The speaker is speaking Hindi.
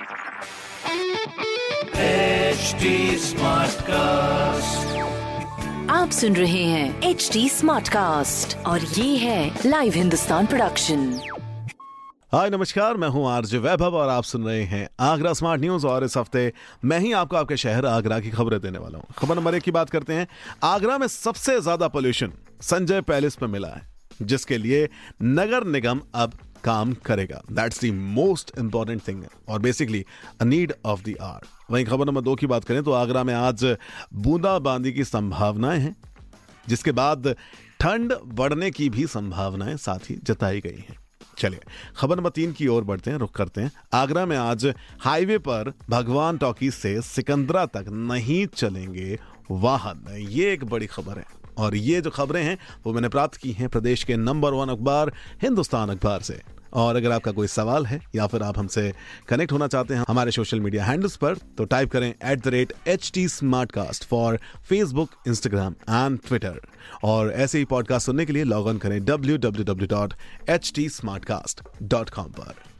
HD Smartcast. आप सुन रहे हैं एच डी स्मार्ट कास्ट और ये है लाइव हिंदुस्तान प्रोडक्शन हाय नमस्कार मैं हूँ आरजे वैभव और आप सुन रहे हैं आगरा स्मार्ट न्यूज़ और इस हफ़्ते मैं ही आपको आपके शहर आगरा की खबरें देने वाला हूँ खबर नंबर एक की बात करते हैं आगरा में सबसे ज़्यादा पोल्यूशन संजय पैलेस में मिला है जिसके लिए नगर निगम अब काम करेगा। That's the most important thing और basically a need of the hour वहीं खबर नंबर दो की बात करें तो आगरा में आज बूंदाबांदी की संभावनाएँ हैं, जिसके बाद ठंड बढ़ने की भी संभावनाएँ साथ ही जताई गई हैं। चलिए, खबर नंबर तीन की ओर बढ़ते हैं, रुख करते हैं। आगरा में आज हाईवे पर भगवान टॉकी से सिकंदरा तक नहीं चलेंगे वाहन। ये एक बड़ी खबर है। और ये जो खबरें हैं, वो मैंने प्राप्त की हैं प्रदेश के नंबर वन अखबार, हिंदुस्तान अखबार से। और अगर आपका कोई सवाल है, या फिर आप हमसे कनेक्ट होना चाहते हैं, हमारे सोशल मीडिया हैंडल्स पर तो टाइप करें at the rate H T Smartcast for Facebook Instagram and Twitter और ऐसे ही पॉडकास्ट सुनने के लिए लॉग ऑन करें W W W dot H T Smartcast dot com पर।